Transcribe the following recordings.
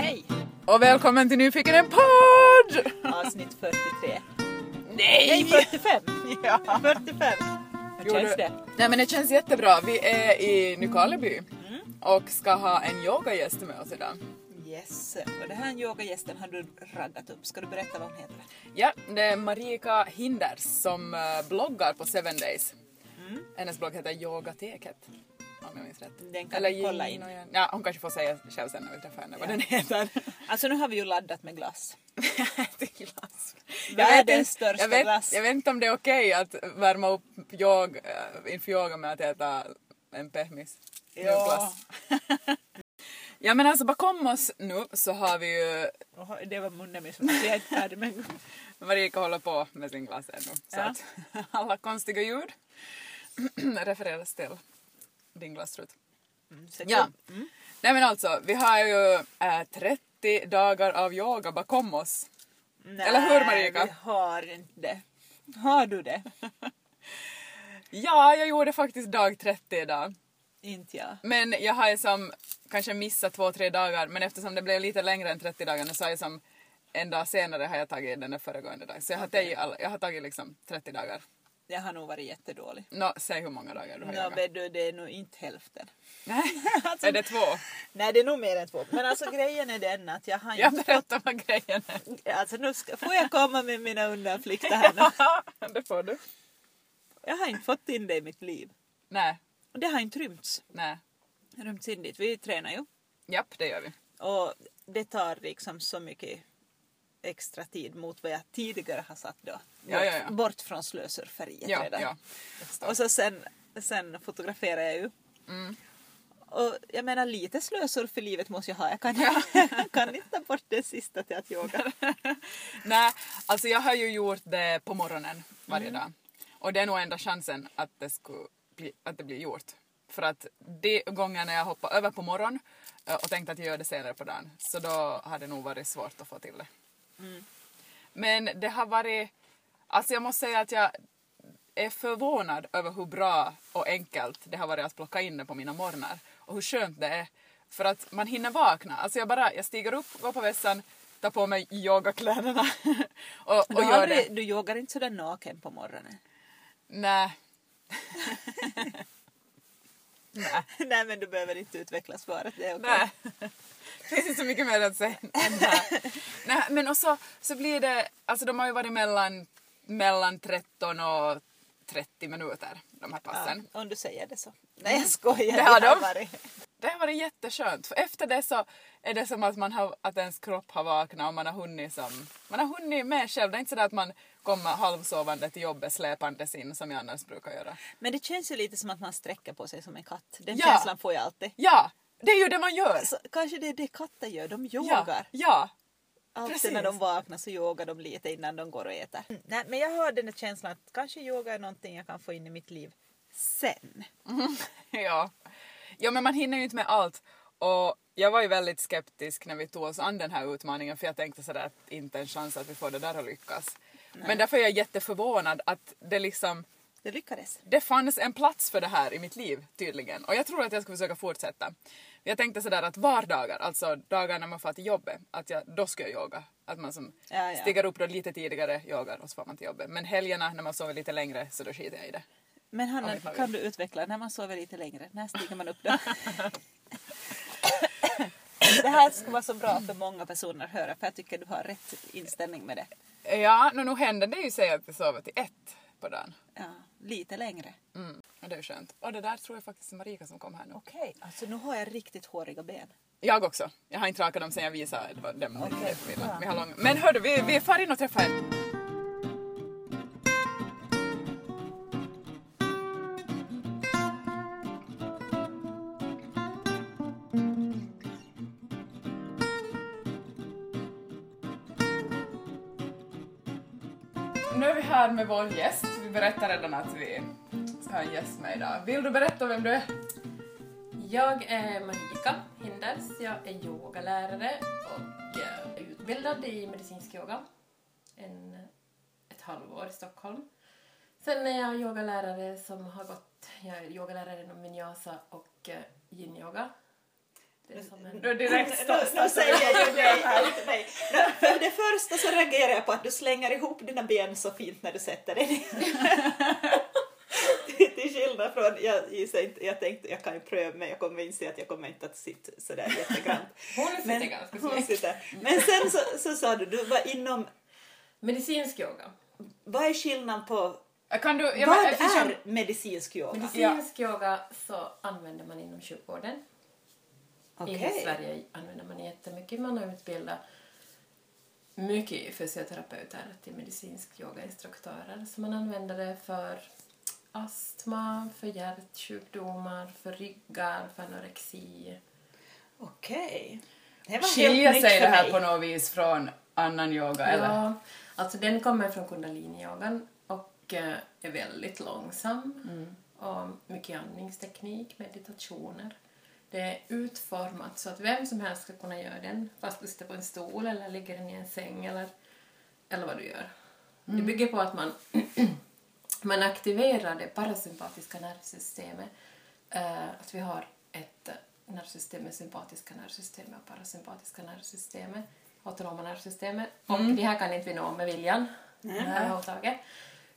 Hej! Och välkommen till Nyfiken en podd! Avsnitt 43. Nej! Nej, 45! Ja. 45! Hur känns det? Nej men det känns jättebra. Vi är i Nykarleby och ska ha en yogagäst med oss idag. Yes. Och den här yogagästen har du raddat upp. Ska du berätta vad hon heter? Ja, det är Marika Hinders som eh, bloggar på Seven Days. Hennes blogg heter Yogateket. Om jag minns rätt. Den kan vi kolla in. Yang. Ja, hon kanske får säga själv sen när vi träffar henne vad den heter. Alltså nu har vi ju laddat med glass. Glass. Världens största jag vet, glass. Jag vet inte om det är okej att värma upp yog, äh, inför yoga med att äta en pehmis. Mjölkglass. Ja men alltså bakom oss nu så har vi ju Oho, det var munnen min som jag är inte färdig med. Marika håller på med sin glass ännu. Så Ja. att alla konstiga ljud refereras till din glasstrut. Så Ja. Mm. Nej men alltså, vi har ju äh, 30 dagar av yoga bakom oss. Nej, Eller hur, Marika? vi har inte det. Har du det? Ja, jag gjorde faktiskt dag 30 idag. inte jag. Men jag har ju som kanske missat två, tre dagar men eftersom det blev lite längre än 30 dagar så har jag som en dag senare har jag tagit den föregående dagen. Så jag har, tagit, alla, jag har tagit liksom 30 dagar. Jag har nog varit jättedålig. Nå, säg hur många dagar du har Nå, jagat. vet du, det är nog inte hälften. Nej, Alltså- är det två? Nej, det är nog mer än två. Men alltså grejen är den att jag har Jag inte berättar vad grejen är. fått... Alltså nu ska... Får jag komma med mina undanflykter här nu? det får du. Jag har inte fått in det i mitt liv. Nej, Och det har inte rymts. nej. Rymts in dit. Vi tränar ju. Japp, det gör vi. Och det tar liksom så mycket extra tid mot vad jag tidigare har satt då. Bort, Ja, ja, ja. bort från slösurferiet Ja, redan. Och så sen, sen fotograferar jag ju. Mm. Och jag menar lite slösur för livet måste jag ha. Jag kan, jag kan inte ta bort det sista till att yoga. Nej, alltså jag har ju gjort det på morgonen varje dag. Och det är nog enda chansen att det, skulle bli, att det blir gjort. För att de gånger när jag hoppar över på morgon eh, och tänkte att jag gör det senare på dagen så då har det nog varit svårt att få till det. Men det har varit, alltså jag måste säga att jag är förvånad över hur bra och enkelt det har varit att plocka in det på mina morgnar. Och hur skönt det är. För att man hinner vakna. Alltså jag bara, jag stiger upp, går på vässan, tar på mig yogakläderna och, och Du, gör det. du yogar inte sådär naken på morgonen? Nej. Nej. Nej men du behöver inte utveckla svaret. Det är okej. Nej. Det finns inte så mycket mer att säga än det här. Nej, men och så, så blir det, alltså de har ju varit mellan, mellan 13 och 30 minuter, de här passen. Ja, om du säger det så. Nej jag skojar. Det har de. varit- Det har varit jätteskönt, för efter det så är det som att, man har, att ens kropp har vaknat och man har hunnit som, man har hunnit med själv. Det är inte sådär att man kommer halvsovande till jobbet släpandes in som jag annars brukar göra. Men det känns ju lite som att man sträcker på sig som en katt. Den Ja. känslan får jag alltid. Ja, det är ju det man gör! Så, kanske det är det katter gör. De Ja, yogar. ja. Alltid precis. när de vaknar så yogar de lite innan de går och äter. Nej, men jag har den där känslan att kanske yoga är någonting jag kan få in i mitt liv sen. ja. ja, men man hinner ju inte med allt. Och jag var ju väldigt skeptisk när vi tog oss an den här utmaningen för jag tänkte sådär att inte en chans att vi får det där att lyckas. Men därför är jag jätteförvånad att det liksom Det lyckades. det fanns en plats för det här i mitt liv tydligen. Och jag tror att jag ska försöka fortsätta. Jag tänkte sådär att vardagar, alltså dagar när man får till jobbet, att jag, då ska jag yoga. Att man som Ja, ja. stiger upp då lite tidigare, yogar och så får man till jobbet. Men helgerna när man sover lite längre så då skiter jag i det. Men Hanna, kan du utveckla när man sover lite längre? När stiger man upp då? det här ska vara så bra för många personer att höra för jag tycker du har rätt inställning med det. Ja, nu, nu händer det ju sig att jag sover till ett på dagen. Ja, lite längre. Mm, och det är skönt. Och det där tror jag faktiskt är Marika som kom här nu. Okej, alltså nu har jag riktigt håriga ben. Jag också. Jag har inte rakat dem sen jag visade dem vi har långa. Men hördu, vi, vi far in och träffar en. Nu är vi här med vår gäst. Vi berättade redan att vi ska ha en gäst med idag. Vill du berätta vem du är? Jag är Marika Hinders, jag är yogalärare och är utbildad i medicinsk yoga. En, ett halvår i Stockholm. Sen är jag yogalärare som har gått, jag är yogalärare inom vinyasa och eh, yin-yoga. Det som en, Då direkt Nu, nu säger jag ju nej här till dig. Nu, För det första så reagerar jag på att du slänger ihop dina ben så fint när du sätter dig ner. Till skillnad från, jag gissar inte, jag tänkte jag kan ju pröva men jag kommer inse att jag kommer inte att sitta sådär jättegrant. Hon sitter Men, ganska hon sitter. Men sen så, så sa du, du var inom, Medicinsk yoga. vad är skillnaden på, Kan du... Ja, vad men, eftersom- är medicinsk yoga? Medicinsk yoga så använder man inom sjukvården. Okej. I Sverige använder man jättemycket. Man har utbildat mycket fysioterapeuter till medicinsk yogainstruktörer. Så man använder det för astma, för hjärtsjukdomar, för ryggar, för anorexi. Okej. Det var Skiljer sig det här mig. på något vis från annan yoga, eller? Ja, alltså den kommer från kundaliniyogan och eh, är väldigt långsam. Och mycket andningsteknik, meditationer. Det är utformat så att vem som helst ska kunna göra den fast du sitter på en stol eller ligger i en säng eller, eller vad du gör. Det bygger på att man, man aktiverar det parasympatiska nervsystemet. Eh, att vi har ett eh, nervsystem med sympatiska nervsystemet och parasympatiska nervsystemet, autonoma nervsystemet. Och det här kan inte vi nå med viljan, här överhuvudtaget.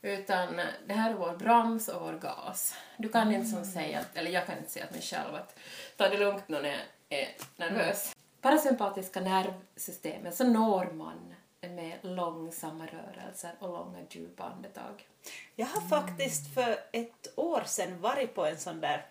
Utan det här är vår broms och vår gas. Du kan inte som säga, att- eller jag kan inte säga till mig själv att ta det lugnt när jag är nervös. Parasympatiska nervsystemet så når man med långsamma rörelser och långa djupa andetag. Jag har faktiskt för ett år sedan varit på en sån där...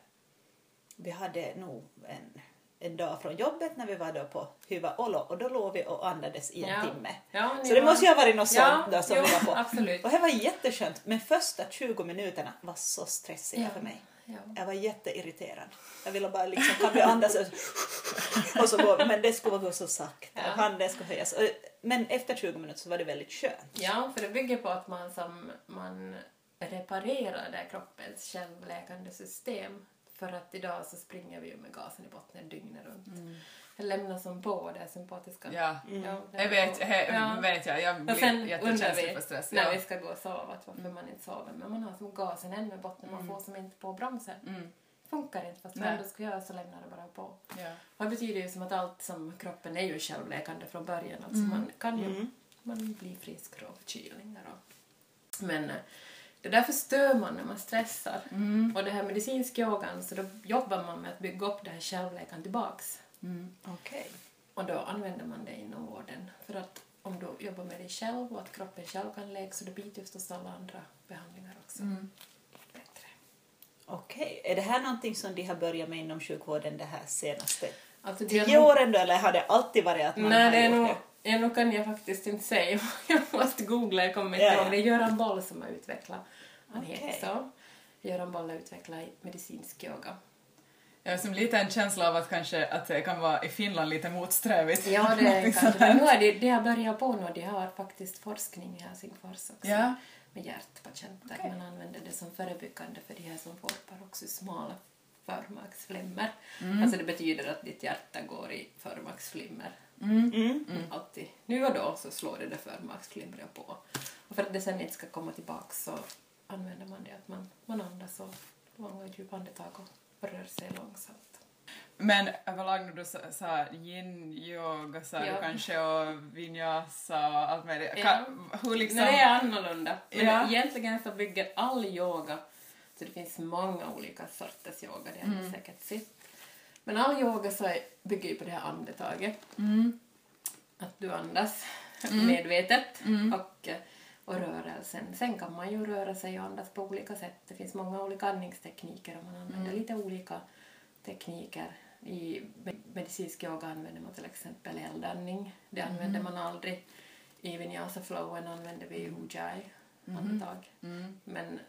Vi hade nog en, en dag från jobbet när vi var då på Hyvä Olo och då låg vi och andades i en Ja. timme. Ja, så det var- måste ju ha varit något sånt då som jo, vi var på. absolut. Och det var jätteskönt men första 20 minuterna var så stressiga för mig. Ja. Jag var jätteirriterad. Jag ville bara liksom, kan vi andas och, så gå, men det skulle gå så sakta Ja. och handen skulle höjas. Men efter 20 minuter så var det väldigt skönt. Ja, för det bygger på att man, som, man reparerar det kroppens självläkande system. För att idag så springer vi ju med gasen i botten dygnet runt. Det lämnar som på det sympatiska. Ja. Ja, det Jag vet, är- he, ja. vet jag. Jag blir jättekänslig vi för stress. när Ja. vi ska gå och sova att varför man inte sover. Men man har som gasen ännu i botten, man får som inte på bromsen. Mm. Funkar inte fast vad du ska göra så lämnar det bara på. Ja. Och det betyder ju som att allt som kroppen är ju självläkande från början. Alltså man kan ju man blir frisk av förkylningar och... Men eh, det där förstör man när man stressar. Och det här medicinsk yogan så då jobbar man med att bygga upp det här självläkan tillbaks. Okej. Och då använder man det inom vården. För att om du jobbar med dig själv och att kroppen själv kan läka så det blir förstås alla andra behandlingar också bättre. Okej. Är det här någonting som de har börjat med inom sjukvården det här senaste Alltså, tio åren då eller har det alltid varit att man Nej, har det är gjort nog, det? Ja, nu kan jag faktiskt inte säga. Jag måste googla, jag kommer inte Ja, ja. ihåg. Det är Göran Boll som har utvecklat. Han Okej. heter så. Göran Boll har utvecklat medicinsk yoga. Jag har som lite en känsla av att kanske att det kan vara i Finland lite motsträvigt. Ja, det är kanske. Men nu är det, det har börjat på nu. De har faktiskt forskning i Helsingfors också. Ja. Med hjärtpatienter. Okej. Man använder det som förebyggande för de här som får paroxysmala förmaksflimmer. Alltså det betyder att ditt hjärta går i förmaksflimmer. Mm. Alltid. Nu och då så slår det det förmaksflimret på. Och för att det sen inte ska komma tillbaka så använder man det att man, man andas och långa djupa andetag och rör sig långsamt. Men överlag när du sa, sa yin-yoga sa Ja. du kanske och vinyasa och allt möjligt. Ja. Hur liksom... Nej, det är annorlunda. Men Ja. egentligen så bygger all yoga, så det finns många olika sorters yoga, det har ni säkert sett. Men all yoga så bygger ju på det här andetaget. Att du andas medvetet och, och rörelsen. Sen kan man ju röra sig och andas på olika sätt. Det finns många olika andningstekniker och man använder lite olika tekniker. I me- medicinsk yoga använder man till exempel eldandning. Det använder man aldrig. I vinyasa flowen använder vi ujjayi, andetag. Men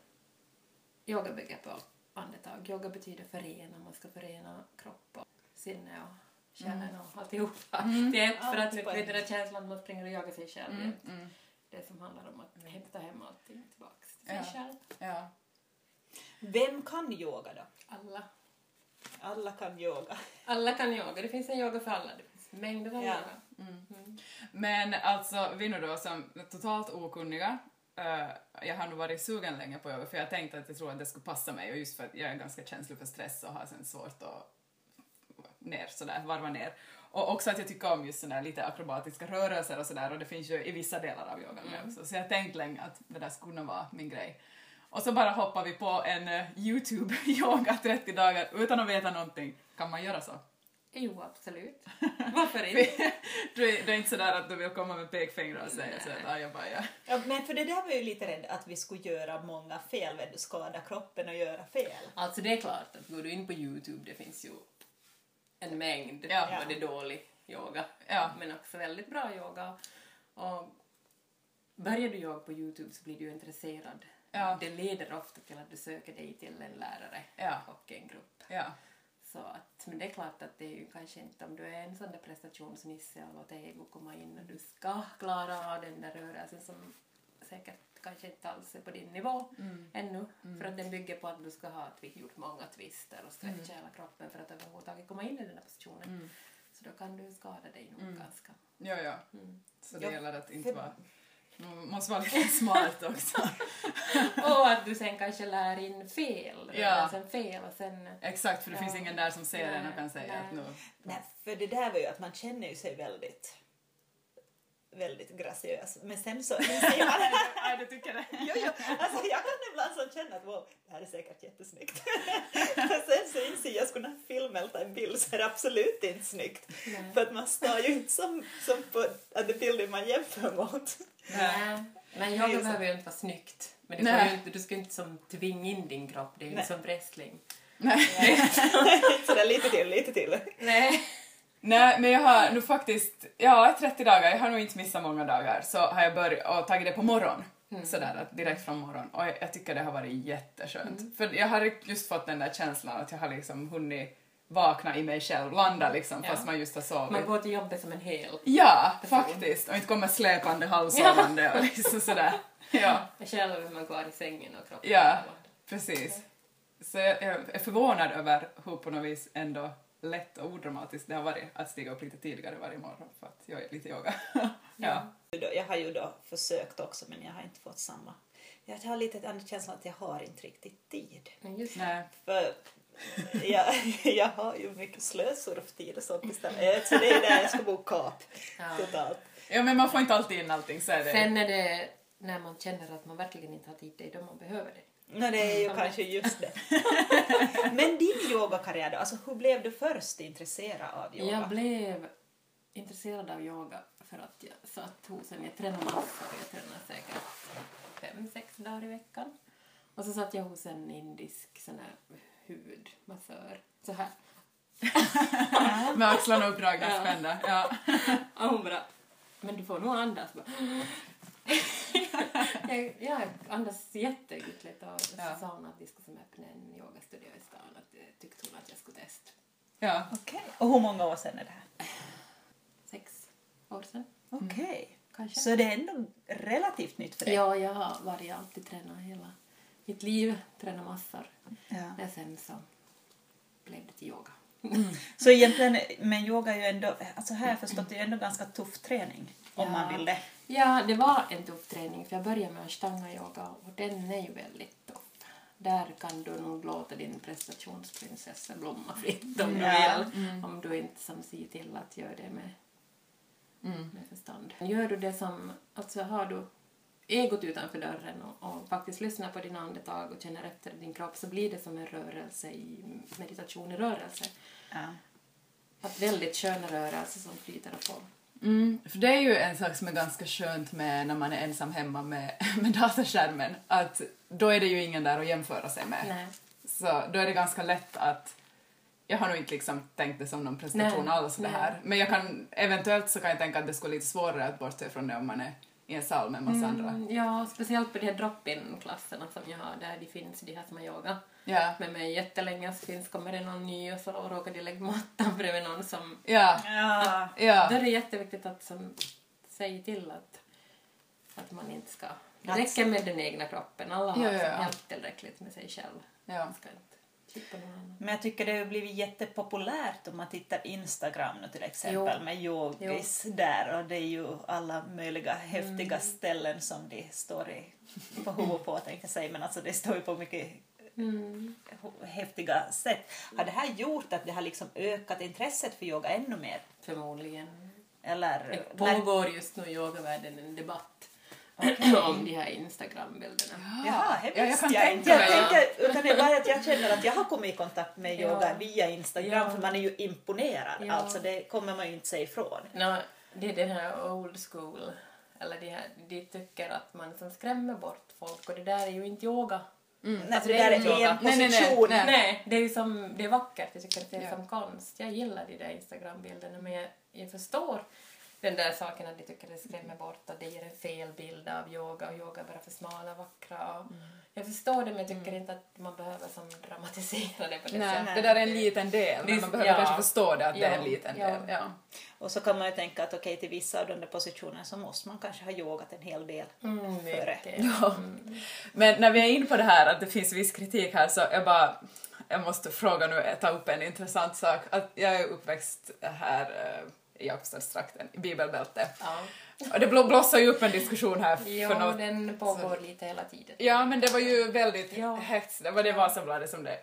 yoga bygger på andetag. Yoga betyder förena, man ska förena kropp och sinne och kärlen och alltihopa. Det är för att Allt vet den där känslan att man springer och jagar sig själv. jämt. Det som handlar om att hämta hem allting tillbaks till sig Ja. själv. Ja. Vem kan yoga då? Alla. Alla kan yoga. Alla kan yoga. Det finns en yoga för alla. Det finns mängder av Ja. yoga. Men alltså, vi nu då som är totalt okunniga, eh, jag har nog varit sugen länge på yoga för jag tänkte att jag tror att det skulle passa mig och just för att jag är ganska känslig för stress och har sen svårt att ner sådär, varva ner. Och också att jag tycker om just sådär lite akrobatiska rörelser och sådär och det finns ju i vissa delar av yogan med också. Så jag har tänkt länge att det där skulle nog vara min grej. Och så bara hoppar vi på en eh, YouTube-yoga 30 dagar utan att veta någonting. Kan man göra så? Jo, absolut. Varför inte? du, är, du är inte sådär att du vill komma med pekfingrar och säga så att jag bara, ja. Men för det där var ju lite rädd att vi skulle göra många fel, skada kroppen och göra fel. Alltså det är klart att går du in på Youtube det finns ju en mängd Ja. både dålig yoga Ja. men också väldigt bra yoga. Och börjar du yoga på Youtube så blir du intresserad. Ja. Det leder ofta till att du söker dig till en lärare Ja. och en grupp. ja. Så att, men det är klart att det är ju kanske inte om du är en sån där prestationsnisse och låter ego komma in och du ska klara av den där rörelsen som säkert kanske inte alls är på din nivå ännu. För att den bygger på att du ska ha gjort många twister och stretcha hela kroppen för att överhuvudtaget komma in i den här positionen. Så då kan du skada dig nog ganska. Ja, ja. Mm. Så det Ja, gäller att inte för- vara... Man måste vara lite smart också. Och att du sen kanske lär in fel, Ja. rörelsen fel och sen... Exakt, för det Ja. finns ingen där som ser Nej, en och kan säga nej. att nu... Nej, för det där var ju att man känner ju sig väldigt väldigt graciös. Men sen så inser man... Nej, du tycker det? jo, jo, alltså jag kan ibland så känna att wow, det här är säkert jättesnyggt. Men sen så inser jag, skulle kunna filma eller ta en bild så är det absolut inte snyggt. Nej. För att man står ju inte som, som på att det bilden man jämför mot. Nej. Men så. behöver ju inte vara snyggt. Men du, får Nej. ju inte, du ska ju inte som tvinga in din kropp, det är ju Nej. inte som wrestling. Nej. Sådär lite till, lite till. Nej. Nej, men jag har nu faktiskt, ja 30 dagar, jag har nog inte missat många dagar, så har jag börjat och tagit det på morgon. Sådär, att direkt från morgon. Och jag, jag tycker det har varit jätteskönt. För jag har just fått den där känslan att jag har liksom hunnit vakna i mig själv, landa liksom, Ja. fast man just har sovit. Man går till jobbet som en hel. Ja, person. faktiskt. Och inte kommer släpande halvsovande och liksom sådär. Ja, Själv man kvar i sängen och kroppen Ja. precis. Så jag, är förvånad över hur på något vis ändå lätt och odramatiskt det har varit att stiga upp lite tidigare varje morgon för att jag är lite yoga. ja. Jag har ju då försökt också men jag har inte fått samma. Jag har lite en känsla att jag har inte riktigt tid. För jag, jag har ju mycket slösurftid och sånt istället. Så det är där jag ska bo kap Ja. totalt. ja, men man får inte alltid in allting så är det. Sen är det när man känner att man verkligen inte har tid, det är då man behöver det. No, det är ju Mm. kanske just det. Men din yogakarriär då, alltså hur blev du först intresserad av yoga? Jag blev intresserad av yoga för att jag satt hos en, jag tränar massor, jag tränar säkert fem, sex dagar i veckan. Och så satt jag hos en indisk sån här hudmassör, så här. Med axlarna uppdragna Ja. spända. Ja. Och hon bara, men du får nog andas. Bara. jag, jag andas jätteytligt och så Ja. sa hon att vi skulle som öppna en yogastudio i stan. Att det tyckte hon att jag skulle testa. ja. Okej. Och hur många år sedan är det här? Sex år sedan Okej. kanske. Så det är ändå relativt nytt för dig? Ja, jag har varit alltid tränat hela mitt liv, tränat massor. Ja. Men sen så blev det till yoga. Så egentligen, men yoga är ju ändå, alltså här har jag förstått, det är ändå ganska tuff träning om Ja. man vill det. Ja, det var en tuff träning för jag började med ashtanga-yoga och den är ju väldigt tuff. Där kan du nog låta din prestationsprinsessa blomma fritt om du Ja. vill. Om du inte som ser till att göra det med, Mm. med förstånd. Gör du det som, alltså har du egot utanför dörren och, och faktiskt lyssnar på dina andetag och känner efter din kropp så blir det som en rörelse i meditation i rörelse. Ja. Att väldigt sköna rörelser som flyter får. Mm, för det är ju en sak som är ganska skönt med när man är ensam hemma med, med datorskärmen, att då är det ju ingen där att jämföra sig med. Nej. Så då är det ganska lätt att jag har nog inte liksom tänkt det som någon prestation alls det här. Men jag kan, eventuellt så kan jag tänka att det skulle vara lite svårare att bortse från det om man är i en sal med en massa andra. Mm, ja, speciellt på de här drop-in-klasserna som jag har där de finns, de här som har yoga Ja. med mig jättelänge så finns, kommer det någon ny och så råkar de lägga mattan bredvid någon som... Ja. Ja. Ja. Då är det jätteviktigt att som, säga till att, att man inte ska... Det räcker med den egna kroppen, alla har Ja, ja, som ja. helt tillräckligt med sig själv. ja. Man ska inte Men jag tycker det har blivit jättepopulärt om man tittar Instagram nu till exempel Jo. med yogis där och det är ju alla möjliga häftiga Mm. ställen som de står i, på huvudet på tänkte jag säga men alltså det står ju på mycket Mm. häftiga sätt. Har det här gjort att det har liksom ökat intresset för yoga ännu mer? Förmodligen. Eller Det när- pågår just nu i yogavärlden en debatt om de här Instagram-bilderna. Jaha, det Ja, jag visste kan jag, inte. Jag, mig, ja. tänker, utan det är bara att jag känner att jag har kommit i kontakt med Ja. yoga via Instagram Ja. för man är ju imponerad. Ja. Alltså det kommer man ju inte säga ifrån. Nå, det är den här old school, eller de, här, de tycker att man som skrämmer bort folk och det där är ju inte yoga. Nej, Alltså, det det är där inte är en yoga. Nej, nej, nej, position. nej. Nej, det är ju som, det är vackert, jag tycker att det är Ja. som konst. Jag gillar de där Instagram-bilderna men jag, jag förstår den där saken att de tycker det skrämmer bort att det ger en fel bild av yoga och yoga är bara för smala och vackra. Och Jag förstår det men jag tycker inte att man behöver som dramatisera det på det Nej, sättet. det där är en liten del, men man behöver ja. kanske förstå det att det är Ja, en liten ja. del. Ja. Och så kan man ju tänka att okej, till vissa av de där positionerna så måste man kanske ha yogat en hel del. Mm, före. Ja. Men när vi är inne på det här att det finns viss kritik här så jag bara jag måste fråga nu, ta upp en intressant sak. Att jag är uppväxt här eh, Jakobstadstrakten, i bibelbältet. Ja. Och det blossade ju upp en diskussion här Jo, för något... den pågår lite hela tiden. Ja, men det var ju väldigt Ja. hett. Det var det Vasabladet som det,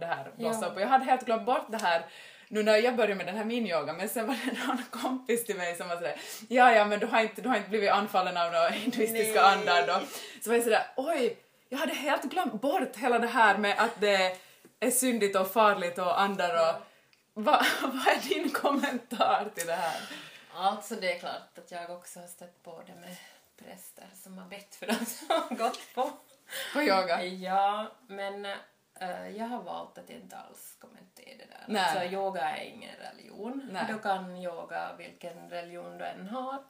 det här blossade Ja. upp. Och jag hade helt glömt bort det här nu när jag började med den här min yoga, men sen var det någon kompis till mig som var sådär, ja ja men du har inte, du har inte blivit anfallen av några hinduistiska Nej. andar då. Så var jag sådär, oj, jag hade helt glömt bort hela det här med att det är syndigt och farligt och andar och vad vad är din kommentar till det här? Alltså det är klart att jag också har stött på det med präster som har bett för dem som har gått på. På yoga? Ja, men eh, jag har valt att inte alls kommentera det där. Nej. Alltså yoga är ingen religion. Nej. Du kan yoga vilken religion du än har.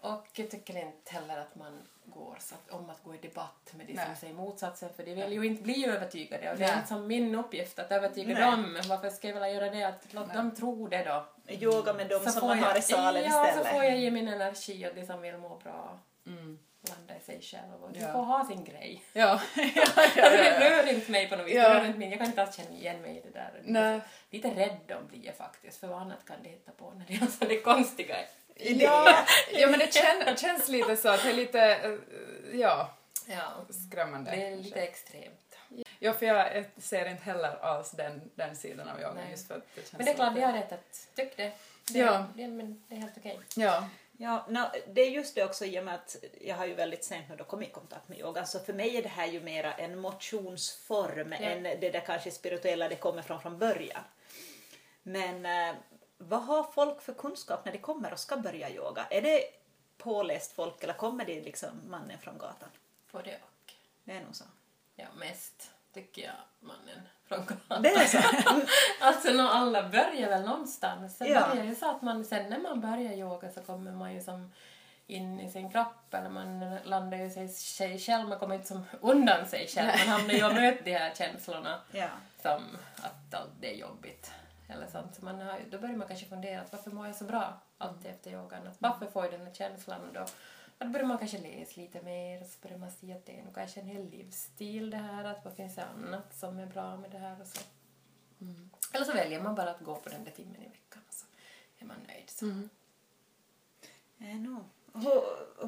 Och jag tycker inte heller att man går så att, om att gå i debatt med de som Nej. säger motsatsen för de vill ju inte bli övertygade och det är Nej. inte som min uppgift att övertyga Nej. dem. Varför ska jag vilja göra det? Att låt dem tro det då. Yoga med de Så som man har i salen ja, istället. så får jag ge min energi åt de som vill må bra. Mm. Landa i sig själv och de Ja. får ha sin grej. Ja, ja, ja, ja, Det ja. rör inte mig på något vis. Ja. Det rör inte mig. Jag kan inte alls känna igen mig i det där. Nej. Lite rädd de blir jag faktiskt, för vad annat kan de hitta på när de har sådana konstiga Ja, ja men det kän, känns lite så att det är lite, eh, ja, Ja, skrämmande. det är lite extremt. Ja, för jag ser inte heller alls den, den sidan av yoga Nej. just för att det känns Men det är klart, att de har rätt att tycka det. det Ja. Det, men det är helt okej. Ja, Ja, no, det är just det också i och med att jag har ju väldigt sent nu då kommit i kontakt med yoga. Så för mig är det här ju mera en motionsform Ja. än det där kanske spirituella det kommer från från början. Men eh, vad har folk för kunskap när de kommer och ska börja yoga? Är det påläst folk eller kommer det liksom mannen från gatan? Både och. Det är nog så. Ja, mest tycker jag mannen från gatan. Det är så? Alltså nå, alla börjar väl någonstans. Sen Ja. börjar ju så att man, sen när man börjar yoga så kommer man ju som in i sin kropp eller man landar ju sig, sig själv, man kommer inte som undan sig själv. Man hamnar ju och möter de här känslorna ja. som att allt det är jobbigt. Eller sånt. Så man har, då börjar man kanske fundera att varför mår jag så bra alltid efter yogan? Att varför får jag den här känslan? Och då, och då börjar man kanske läsa lite mer och så börjar man se att det är nog kanske en hel livsstil det här. Att vad finns det annat som är bra med det här och så. Eller så väljer man bara att gå på den där timmen i veckan och så är man nöjd. Så. Eh, no. Hur,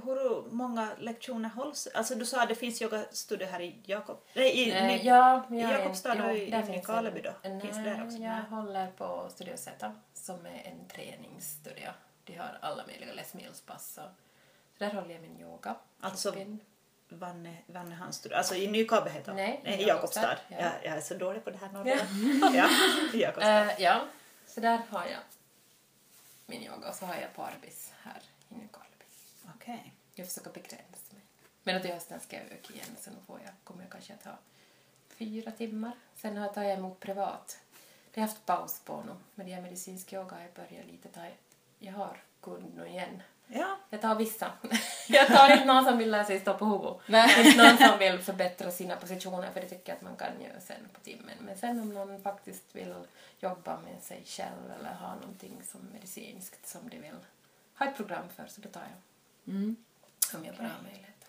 hur många lektioner hålls? Alltså du sa att det finns yogastudio här i Jakob... Nej, i, Eh, ja, i jag Jakobstad jo, och i, i Nykarleby då? Nej, Finns det där också? jag håller på Studio Z som är en träningsstudio. De har alla möjliga Les Mills-pass. och- Så där håller jag min yoga. Alltså. Vanne, Vanne hans studio. Alltså i Nykarleby heter? Nej, Nej, i Jakobstad. Jakobstad, Ja. ja. jag är så dålig på det här norra. ja, i Jakobstad. Eh, ja, så där har jag min yoga och så har jag Parbis här i Nykarleby. Okej. Jag försöker begränsa mig. Men till hösten ska jag öka igen så nu får jag, kommer jag kanske att ha fyra timmar. Sen har jag tagit emot privat. Det har haft paus på nu. Med det här medicinsk yoga har jag börjat lite ta... Jag har kund nu igen. Ja. Jag tar vissa. jag tar inte någon som vill lära sig stå på huvudet. Inte någon som vill förbättra sina positioner för det tycker jag att man kan göra sen på timmen. Men sen om någon faktiskt vill jobba med sig själv eller ha någonting som medicinskt som de vill ha ett program för så då tar jag. Mm. Om jag bara har möjlighet.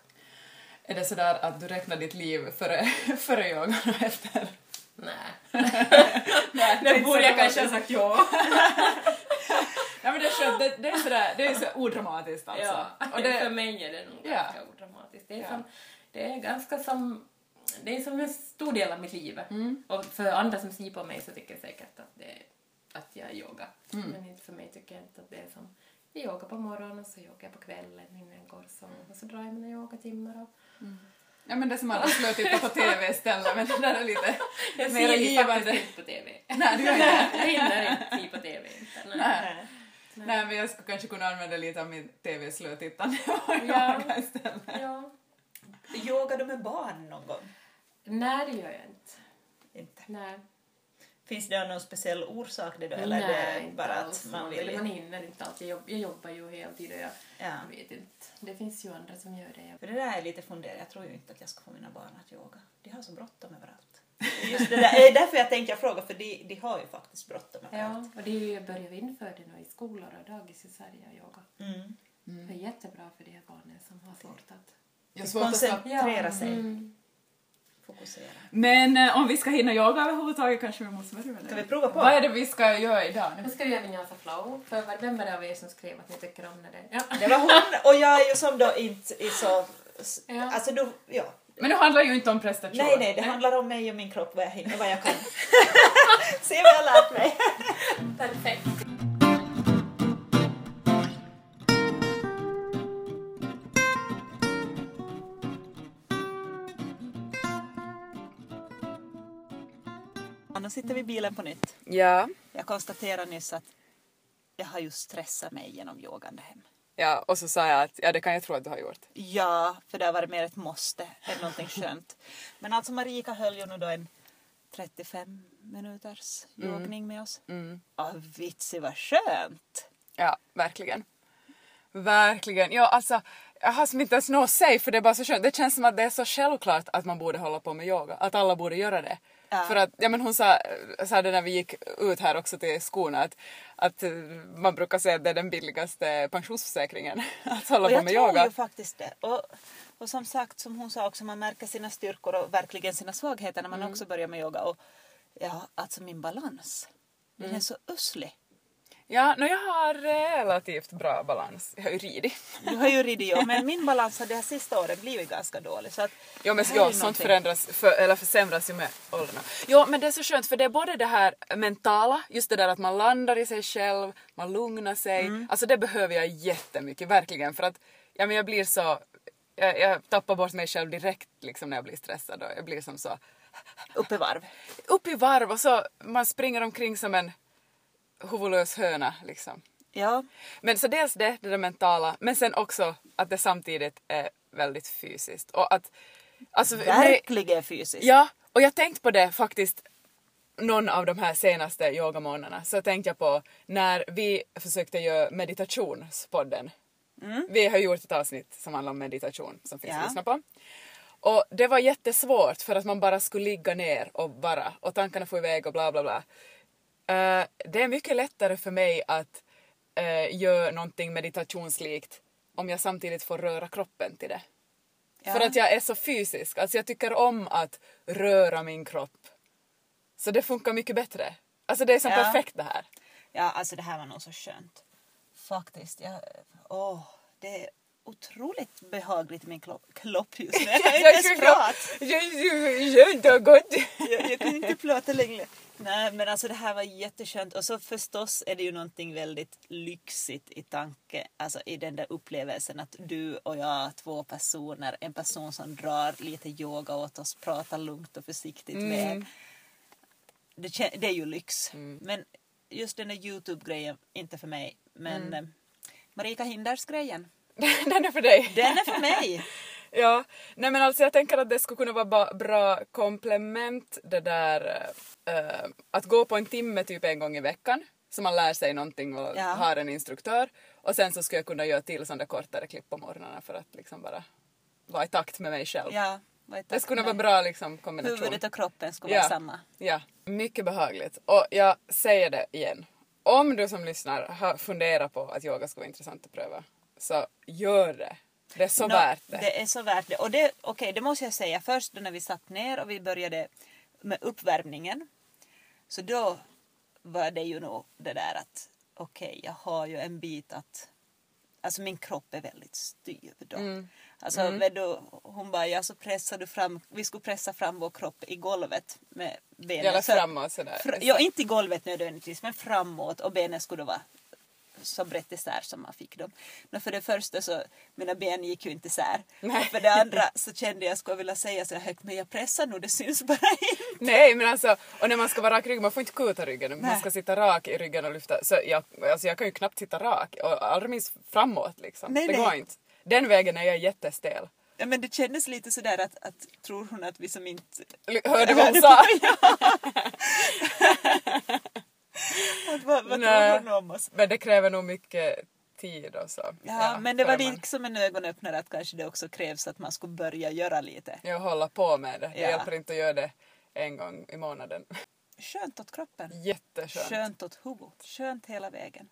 Är det sådär att du räknar ditt liv före, före yogan och efter? Nej. Nej, Nu borde jag kanske ha sagt ja. Ja men det är skönt, det, det är sådär, det är så odramatiskt alltså. ja. Och För det, mig är det nog Ja. ganska odramatiskt. Det är, Ja. som, det är ganska som det är som en stor del av mitt liv. Och för andra som ser på mig så tycker jag säkert att, det, att jag är yoga. Men inte för mig tycker jag inte att det är som jag yogar på morgonen och så yogar jag på kvällen innan jag går och sover. Och så drar jag mina yogatimmar och Ja men det är som alla skulle titta på TV istället men det där är lite jag mer ser ju faktiskt givande. inte på TV. Nej, du gör inte det. jag hinner inte se på TV. Inte. Nej. Nej. Nej men jag skulle kanske kunna använda lite av min TV-slötittande och Ja. yoga istället. Ja. Yogar du med barn någon gång? Nej, det gör jag inte. Inte. Nej. Finns det någon speciell orsak det då? Eller är Nej, det inte bara alls. att man vill? Man hinner inte alltid. Jag, jobb, jag jobbar ju heltid och jag, Ja. vet inte. Det finns ju andra som gör det. För det där är lite funderat. Jag tror ju inte att jag ska få mina barn att yoga. De har så bråttom överallt. Just det, där, är därför jag tänkte jag fråga, för de, de har ju faktiskt bråttom överallt. Ja, och det är ju, börjar vi införa det nu i skolor och dagis i Sverige, yoga. Mm. Det är jättebra för de här barnen som har svårt att... Koncentrera sig, Mm. Fokusera. Men eh, om vi ska hinna yoga överhuvudtaget kanske vi måste börja med det. Ska vi prova på? Vad är det vi ska göra idag Nu nu? ska vi göra Vinyasa flow. För vem var det av er som skrev att ni tycker om när det... Ja. Det var hon och jag är ju som då inte är så... Ja. Alltså då, ja. Men det handlar ju inte om prestation. Nej, nej, det handlar om mig och min kropp, vad jag hinner, vad jag kan. Se vad jag har lärt mig. Perfekt. Sitter vi i bilen på nytt. Ja. Jag konstaterade nyss att jag har ju stressat mig genom yogande hem. ja, och så sa jag att ja, det kan jag tro att du har gjort. Ja, för det har varit mer ett måste än någonting skönt. Men alltså Marika höll ju nu då en 35 minuters yogning med oss. Mm. Ja, vitsi vad skönt! Ja, verkligen. Verkligen. Ja, alltså, jag har som inte ens något att säga för det är bara så skönt. Det känns som att det är så självklart att man borde hålla på med yoga. Att alla borde göra det. Ja. För att, ja men hon sa, sa det när vi gick ut här också till skorna att, att eh, man brukar säga att det är den billigaste pensionsförsäkringen. Att hålla Och på jag med tror yoga. ju faktiskt det. Och, och som sagt, som hon sa också, man märker sina styrkor och verkligen sina svagheter när man Mm. också börjar med yoga. Och ja, alltså min balans, Mm. den är så uslig. Ja, no, jag har relativt bra balans. Jag har ju ridit. Du har ju ridit ja, men min balans har det här sista året blivit ganska dålig. Så att Jo men ja, sånt förändras, för, eller försämras ju med åldrarna. Jo men det är så skönt för det är både det här mentala, just det där att man landar i sig själv, man lugnar sig. Mm. Alltså det behöver jag jättemycket, verkligen. För att ja, men jag blir så, jag, jag tappar bort mig själv direkt liksom när jag blir stressad och jag blir som så Upp i varv. upp i varv och så man springer omkring som en huvudlös höna liksom. Ja, Men så dels det, det mentala, men sen också att det samtidigt är väldigt fysiskt. Och att, alltså, nej- verkligen fysiskt. Ja, och jag tänkte på det faktiskt någon av de här senaste yogamånaderna så tänkte jag på när vi försökte göra meditationspodden. Vi har gjort ett avsnitt som handlar om meditation som finns Ja. att lyssna på. Och det var jättesvårt för att man bara skulle ligga ner och vara och tankarna får iväg och bla bla bla. Eh, det är mycket lättare för mig att uh, göra någonting meditationslikt om jag samtidigt får röra kroppen till det. Ja. För att jag är så fysisk. Alltså jag tycker om att röra min kropp. Så det funkar mycket bättre. Alltså det är så Ja. perfekt det här. Ja, alltså det här var nog så skönt. Faktiskt. Jag, åh, det otroligt behagligt min klopp, klopp just nu. Jag kan inte ens prata. Jag, jag kan inte prata längre. Nej, men alltså det här var jätteskönt. Och så förstås är det ju någonting väldigt lyxigt i tanke, alltså i den där upplevelsen att du och jag, två personer, en person som drar lite yoga åt oss, pratar lugnt och försiktigt med. Det, det är ju lyx. Men just den där Youtube-grejen, inte för mig. Men eh, Marika Hinders-grejen, Den är för dig. den är för mig. Ja, nej men alltså jag tänker att det skulle kunna vara bra komplement det där eh, att gå på en timme typ en gång i veckan så man lär sig någonting och Ja. har en instruktör och sen så skulle jag kunna göra till sådana kortare klipp på morgnarna för att liksom bara vara i takt med mig själv. Ja, det skulle tack vara bra liksom kombination. Huvudet och kroppen skulle Ja. vara samma. Ja, mycket behagligt. Och jag säger det igen. Om du som lyssnar har funderat på att yoga ska vara intressant att pröva så gör det. Det är så Nå, värt det. Det är så värt det. Och det, okej, det måste jag säga. Först då när vi satt ner och vi började med uppvärmningen. Så då var det ju nog det där att okej, jag har ju en bit att, alltså min kropp är väldigt styv då. Mm. Alltså vet du, hon bara, ja så pressar du fram, vi skulle pressa fram vår kropp i golvet med benen. Eller framåt sådär. Fra, ja, inte i golvet nödvändigtvis, men framåt och benen skulle då vara så brett isär som man fick dem. Men för det första så, mina ben gick ju inte isär. Nej. Och för det andra så kände jag, skulle vilja säga så högt, men jag pressar nog, det syns bara inte. Nej men alltså, och när man ska vara rak i ryggen, man får inte kuta ryggen, man Nej. ska sitta rak i ryggen och lyfta. Så jag, alltså jag kan ju knappt sitta rak, och allra minst framåt liksom. Nej, det nej. går inte. Den vägen är jag jättestel. Ja, men det kändes lite sådär att, att tror hon att vi som inte... L- Hörde vad hon sa? Att, vad vad tror hon om oss? Men det kräver nog mycket tid och så. Ja, men det var man- liksom en ögonöppnare att kanske det också krävs att man skulle börja göra lite. Jag håller på med det. Det Ja. hjälper inte att göra det en gång i månaden. Skönt åt kroppen. Jätteskönt. Skönt åt huvudet. Skönt hela vägen.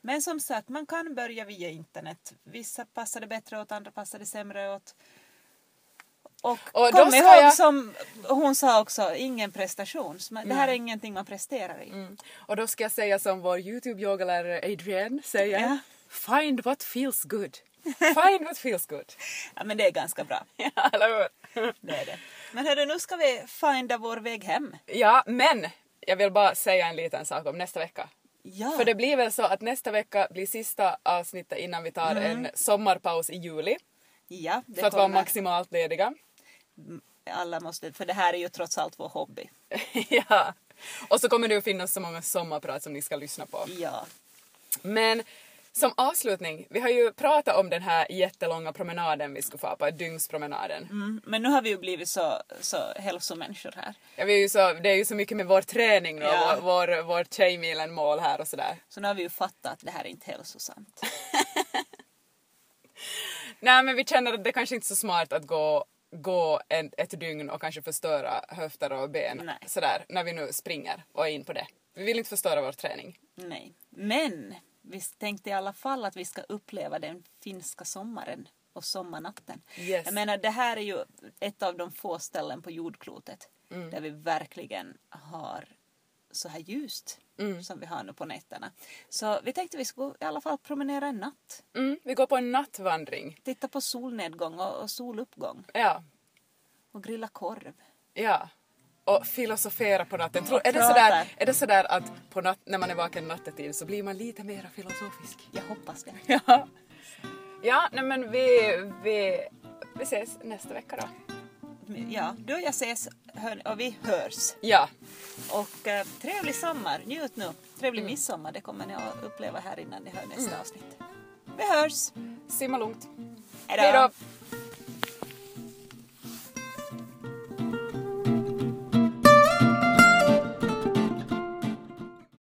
Men som sagt, man kan börja via internet. Vissa passar det bättre åt, andra passar det sämre åt. Och, Och kom ihåg jag- som hon sa också, ingen prestation. Det här är ingenting man presterar i. Mm. Och då ska jag säga som vår Youtube-yogalärare Adrienne säger. Ja. Find what feels good. Find what feels good. Ja, men det är ganska bra. ja, eller hur? Det är det. Men hörru, nu ska vi finda vår väg hem. Ja, men jag vill bara säga en liten sak om nästa vecka. Ja, För det blir väl så att nästa vecka blir sista avsnittet innan vi tar Mm. en sommarpaus i juli. ja det För att vara kommer. maximalt lediga. Alla måste, för det här är ju trots allt vår hobby. ja. Och så kommer det att finnas så många sommarprat som ni ska lyssna på. Ja. Men som avslutning, vi har ju pratat om den här jättelånga promenaden vi skulle få på, dygnspromenaden. Mm. Men nu har vi ju blivit så, så hälsomänniskor här. Ja, vi är ju så, det är ju så mycket med vår träning nu Ja. och vår, vår, vår Tjejmilen-mål här och sådär. Så nu har vi ju fattat att det här är inte hälsosamt. Nej men vi känner att det kanske inte är så smart att gå, gå en, ett dygn och kanske förstöra höfter och ben Nej. sådär när vi nu springer och är in på det. Vi vill inte förstöra vår träning. Nej. Men vi tänkte i alla fall att vi ska uppleva den finska sommaren och sommarnatten. Yes. Jag menar det här är ju ett av de få ställen på jordklotet Mm. där vi verkligen har så här ljust Mm. som vi har nu på nätterna. Så vi tänkte vi skulle i alla fall promenera en natt. Mm, vi går på en nattvandring. Titta på solnedgång och, och soluppgång Ja, och grilla korv. ja. Och filosofera på natten. Tror, är, det sådär, är det sådär att på natt, när man är vaken nattetid så blir man lite mer filosofisk? Jag hoppas det. Ja. Ja, nej men vi, vi, vi ses nästa vecka då. Ja, du och jag ses och vi hörs. Ja, Och eh, trevlig sommar, njut nu. Trevlig midsommar, det kommer ni att uppleva här innan ni hör nästa avsnitt. Vi hörs! simma lugnt. Hej då!